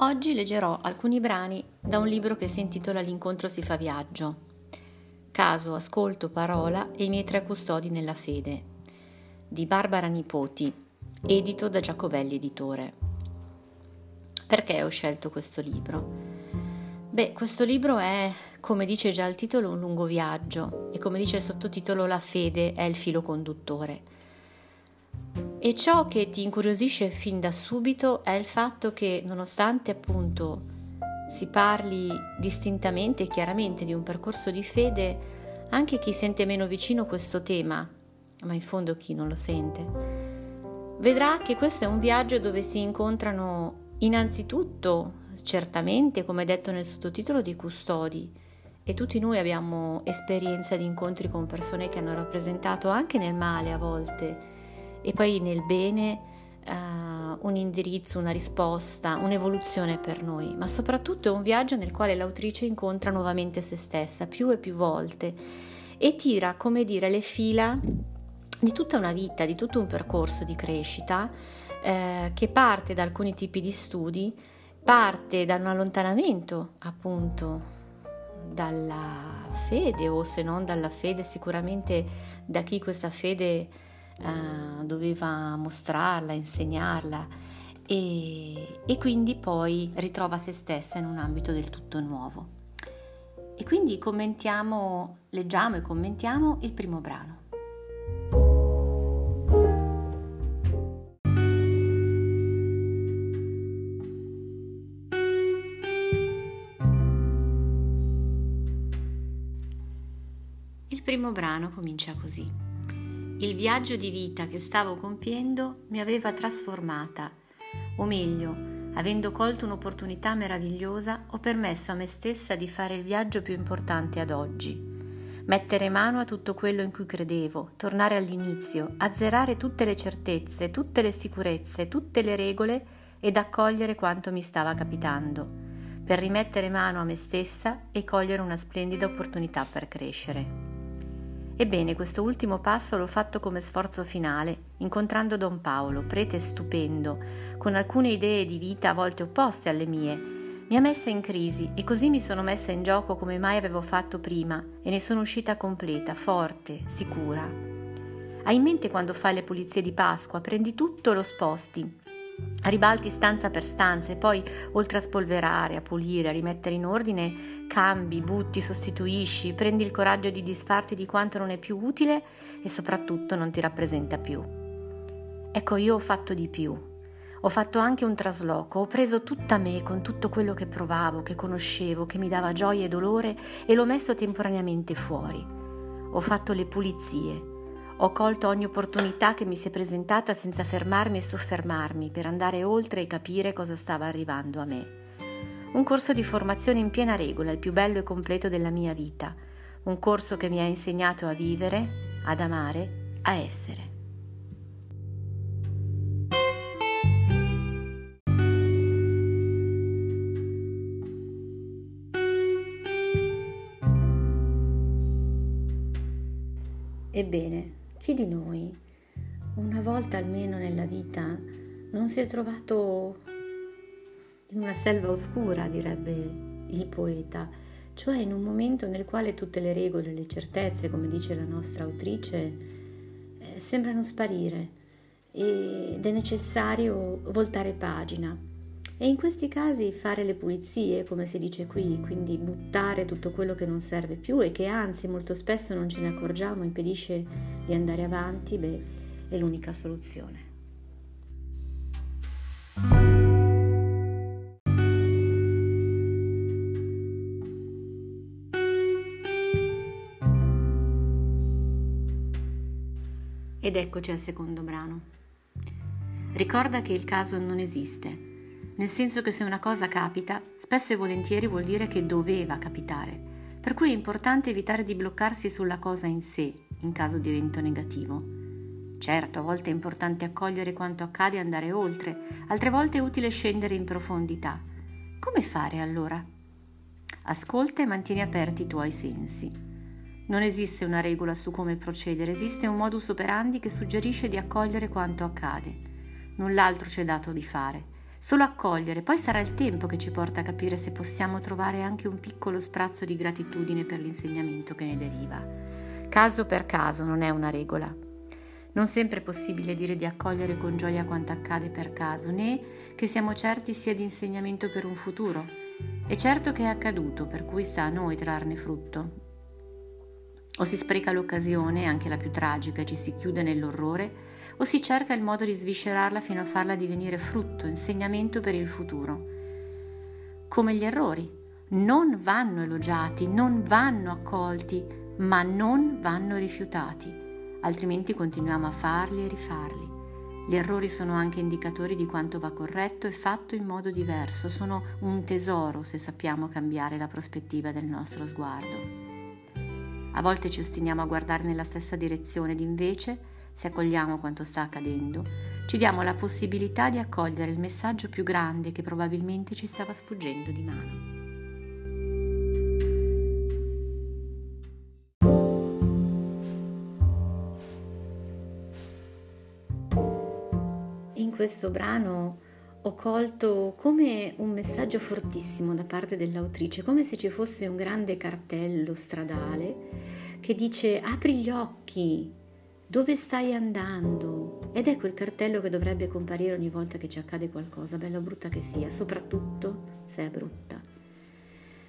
Oggi leggerò alcuni brani da un libro che si intitola L'incontro si fa viaggio. Caso, ascolto, parola e i miei tre custodi nella fede di Barbara Nipoti, edito da Giacovelli Editore. Perché ho scelto questo libro? Beh, questo libro è, come dice già il titolo, un lungo viaggio e come dice il sottotitolo La fede è il filo conduttore. E ciò che ti incuriosisce fin da subito è il fatto che, nonostante appunto si parli distintamente e chiaramente di un percorso di fede, anche chi sente meno vicino questo tema, ma in fondo chi non lo sente, vedrà che questo è un viaggio dove si incontrano innanzitutto, certamente, come detto nel sottotitolo, dei custodi. E tutti noi abbiamo esperienza di incontri con persone che hanno rappresentato anche nel male a volte e poi nel bene uh, un indirizzo, una risposta, un'evoluzione per noi, ma soprattutto è un viaggio nel quale l'autrice incontra nuovamente se stessa più e più volte e tira, come dire, le fila di tutta una vita, di tutto un percorso di crescita eh, che parte da alcuni tipi di studi, parte da un allontanamento appunto dalla fede o se non dalla fede sicuramente da chi questa fede uh, doveva mostrarla, insegnarla e, e quindi poi ritrova se stessa in un ambito del tutto nuovo. E quindi commentiamo, leggiamo e commentiamo il primo brano. Il primo brano comincia così. Il viaggio di vita che stavo compiendo mi aveva trasformata, o meglio, avendo colto un'opportunità meravigliosa, ho permesso a me stessa di fare il viaggio più importante ad oggi. Mettere mano a tutto quello in cui credevo, tornare all'inizio, azzerare tutte le certezze, tutte le sicurezze, tutte le regole ed accogliere quanto mi stava capitando, per rimettere mano a me stessa e cogliere una splendida opportunità per crescere. Ebbene, questo ultimo passo l'ho fatto come sforzo finale, incontrando Don Paolo, prete stupendo, con alcune idee di vita a volte opposte alle mie. Mi ha messa in crisi e così mi sono messa in gioco come mai avevo fatto prima e ne sono uscita completa, forte, sicura. Hai in mente quando fai le pulizie di Pasqua, prendi tutto e lo sposti, ribalti stanza per stanza e poi, oltre a spolverare, a pulire, a rimettere in ordine, cambi, butti, sostituisci, prendi il coraggio di disfarti di quanto non è più utile e soprattutto non ti rappresenta più. Ecco, io ho fatto di più. Ho fatto anche un trasloco, ho preso tutta me con tutto quello che provavo, che conoscevo, che mi dava gioia e dolore e l'ho messo temporaneamente fuori. Ho fatto le pulizie, ho colto ogni opportunità che mi si è presentata senza fermarmi e soffermarmi per andare oltre e capire cosa stava arrivando a me. Un corso di formazione in piena regola, il più bello e completo della mia vita. Un corso che mi ha insegnato a vivere, ad amare, a essere. Ebbene, chi di noi, una volta almeno nella vita, non si è trovato in una selva oscura, direbbe il poeta, cioè in un momento nel quale tutte le regole, le certezze, come dice la nostra autrice, eh, sembrano sparire ed è necessario voltare pagina e in questi casi fare le pulizie, come si dice qui, quindi buttare tutto quello che non serve più e che anzi molto spesso non ce ne accorgiamo, impedisce di andare avanti, beh, è l'unica soluzione. Ed eccoci al secondo brano. Ricorda che il caso non esiste nel senso che se una cosa capita, spesso e volentieri vuol dire che doveva capitare, per cui è importante evitare di bloccarsi sulla cosa in sé, in caso di evento negativo. Certo, a volte è importante accogliere quanto accade e andare oltre, altre volte è utile scendere in profondità. Come fare allora? Ascolta e mantieni aperti i tuoi sensi. Non esiste una regola su come procedere, esiste un modus operandi che suggerisce di accogliere quanto accade. Null'altro c'è dato di fare Solo accogliere, poi sarà il tempo che ci porta a capire se possiamo trovare anche un piccolo sprazzo di gratitudine per l'insegnamento che ne deriva. Caso per caso non è una regola. Non sempre è possibile dire di accogliere con gioia quanto accade per caso, né che siamo certi sia di insegnamento per un futuro. È certo che è accaduto, per cui sta a noi trarne frutto. O si spreca l'occasione, anche la più tragica, e ci si chiude nell'orrore, o si cerca il modo di sviscerarla fino a farla divenire frutto, insegnamento per il futuro. Come gli errori, non vanno elogiati, non vanno accolti, ma non vanno rifiutati, altrimenti continuiamo a farli e rifarli. Gli errori sono anche indicatori di quanto va corretto e fatto in modo diverso, sono un tesoro se sappiamo cambiare la prospettiva del nostro sguardo. A volte ci ostiniamo a guardare nella stessa direzione ed invece se accogliamo quanto sta accadendo, ci diamo la possibilità di accogliere il messaggio più grande che probabilmente ci stava sfuggendo di mano. In questo brano ho colto come un messaggio fortissimo da parte dell'autrice, come se ci fosse un grande cartello stradale che dice apri gli occhi, dove stai andando? Ed è quel cartello che dovrebbe comparire ogni volta che ci accade qualcosa, bella o brutta che sia, soprattutto se è brutta.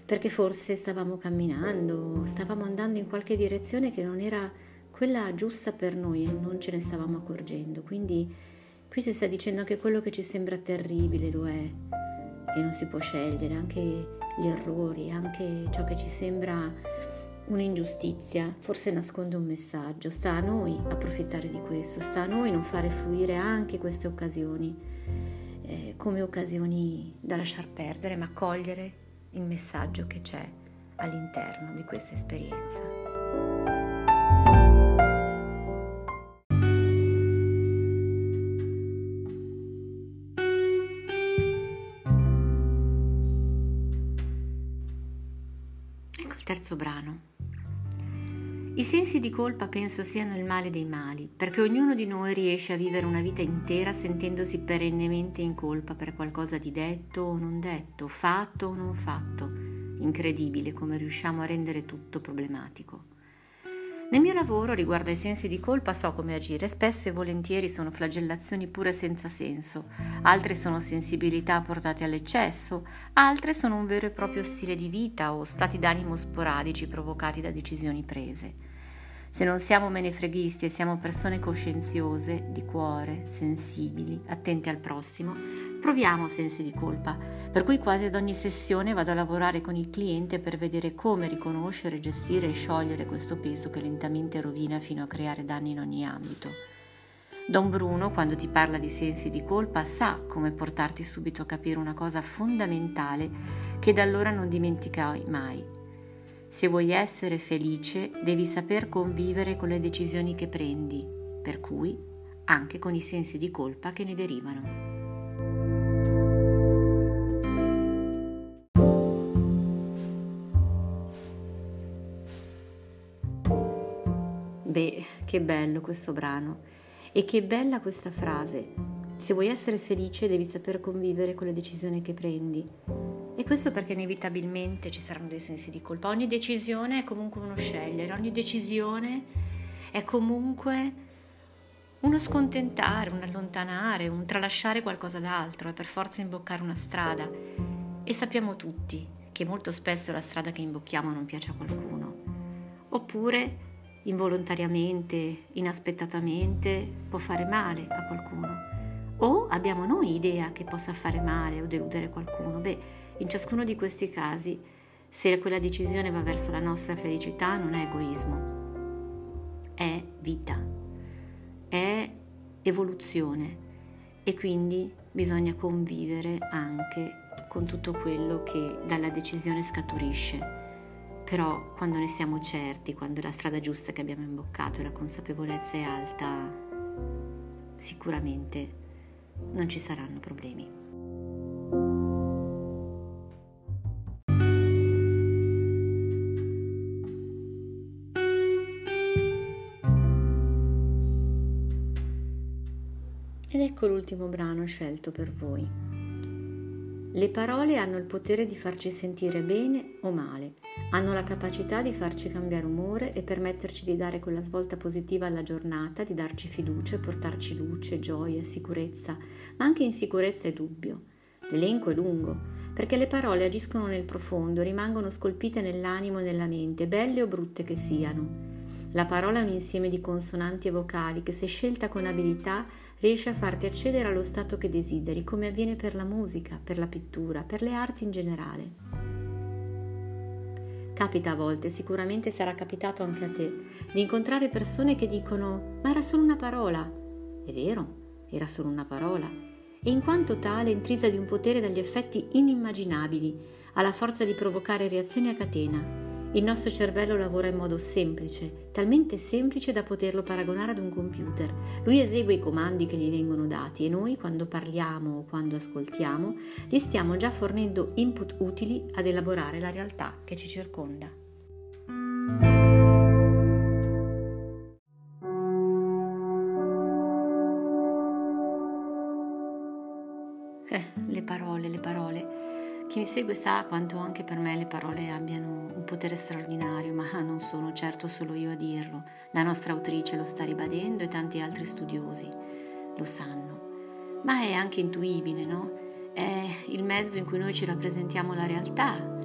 Perché forse stavamo camminando, stavamo andando in qualche direzione che non era quella giusta per noi e non ce ne stavamo accorgendo. Quindi qui si sta dicendo che quello che ci sembra terribile lo è e non si può scegliere, anche gli errori, anche ciò che ci sembra un'ingiustizia, forse nasconde un messaggio. Sta a noi approfittare di questo, sta a noi non fare fluire anche queste occasioni eh, come occasioni da lasciar perdere, ma cogliere il messaggio che c'è all'interno di questa esperienza. Ecco terzo brano. I sensi di colpa penso siano il male dei mali, perché ognuno di noi riesce a vivere una vita intera sentendosi perennemente in colpa per qualcosa di detto o non detto, fatto o non fatto. Incredibile come riusciamo a rendere tutto problematico. Nel mio lavoro riguardo ai sensi di colpa so come agire, spesso e volentieri sono flagellazioni pure senza senso, altre sono sensibilità portate all'eccesso, altre sono un vero e proprio stile di vita o stati d'animo sporadici provocati da decisioni prese. Se non siamo menefreghisti e siamo persone coscienziose, di cuore, sensibili, attente al prossimo, proviamo sensi di colpa, per cui quasi ad ogni sessione vado a lavorare con il cliente per vedere come riconoscere, gestire e sciogliere questo peso che lentamente rovina fino a creare danni in ogni ambito. Don Bruno, quando ti parla di sensi di colpa, sa come portarti subito a capire una cosa fondamentale che da allora non dimenticai mai se vuoi essere felice devi saper convivere con le decisioni che prendi, per cui anche con i sensi di colpa che ne derivano. Beh, che bello questo brano e che bella questa frase. Se vuoi essere felice devi saper convivere con le decisioni che prendi. E questo perché inevitabilmente ci saranno dei sensi di colpa. Ogni decisione è comunque uno scegliere, ogni decisione è comunque uno scontentare, un allontanare, un tralasciare qualcosa d'altro, è per forza imboccare una strada. E sappiamo tutti che molto spesso la strada che imbocchiamo non piace a qualcuno. Oppure involontariamente, inaspettatamente, può fare male a qualcuno. O abbiamo noi idea che possa fare male o deludere qualcuno. Beh, in ciascuno di questi casi, se quella decisione va verso la nostra felicità, non è egoismo, è vita, è evoluzione e quindi bisogna convivere anche con tutto quello che dalla decisione scaturisce. Però quando ne siamo certi, quando è la strada giusta che abbiamo imboccato e la consapevolezza è alta, sicuramente non ci saranno problemi. Ed ecco l'ultimo brano scelto per voi. Le parole hanno il potere di farci sentire bene o male, hanno la capacità di farci cambiare umore e permetterci di dare quella svolta positiva alla giornata, di darci fiducia, portarci luce, gioia, sicurezza, ma anche insicurezza e dubbio. L'elenco è lungo, perché le parole agiscono nel profondo, rimangono scolpite nell'animo e nella mente, belle o brutte che siano. La parola è un insieme di consonanti e vocali che se scelta con abilità riesce a farti accedere allo stato che desideri, come avviene per la musica, per la pittura, per le arti in generale. Capita a volte, sicuramente sarà capitato anche a te, di incontrare persone che dicono ma era solo una parola. È vero, era solo una parola. E in quanto tale intrisa di un potere dagli effetti inimmaginabili, ha la forza di provocare reazioni a catena il nostro cervello lavora in modo semplice, talmente semplice da poterlo paragonare ad un computer. Lui esegue i comandi che gli vengono dati e noi, quando parliamo o quando ascoltiamo, gli stiamo già fornendo input utili ad elaborare la realtà che ci circonda. Segue sa quanto anche per me le parole abbiano un potere straordinario, ma non sono certo solo io a dirlo. La nostra autrice lo sta ribadendo e tanti altri studiosi lo sanno. Ma è anche intuibile, no? È il mezzo in cui noi ci rappresentiamo la realtà.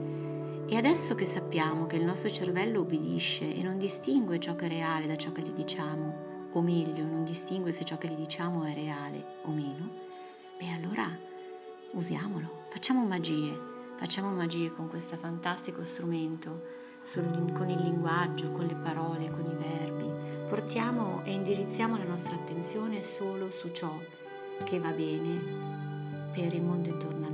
E adesso che sappiamo che il nostro cervello obbedisce e non distingue ciò che è reale da ciò che gli diciamo, o meglio, non distingue se ciò che gli diciamo è reale o meno, beh allora usiamolo, facciamo magie, facciamo magie con questo fantastico strumento, con il linguaggio, con le parole, con i verbi. Portiamo e indirizziamo la nostra attenzione solo su ciò che va bene per il mondo intorno a noi.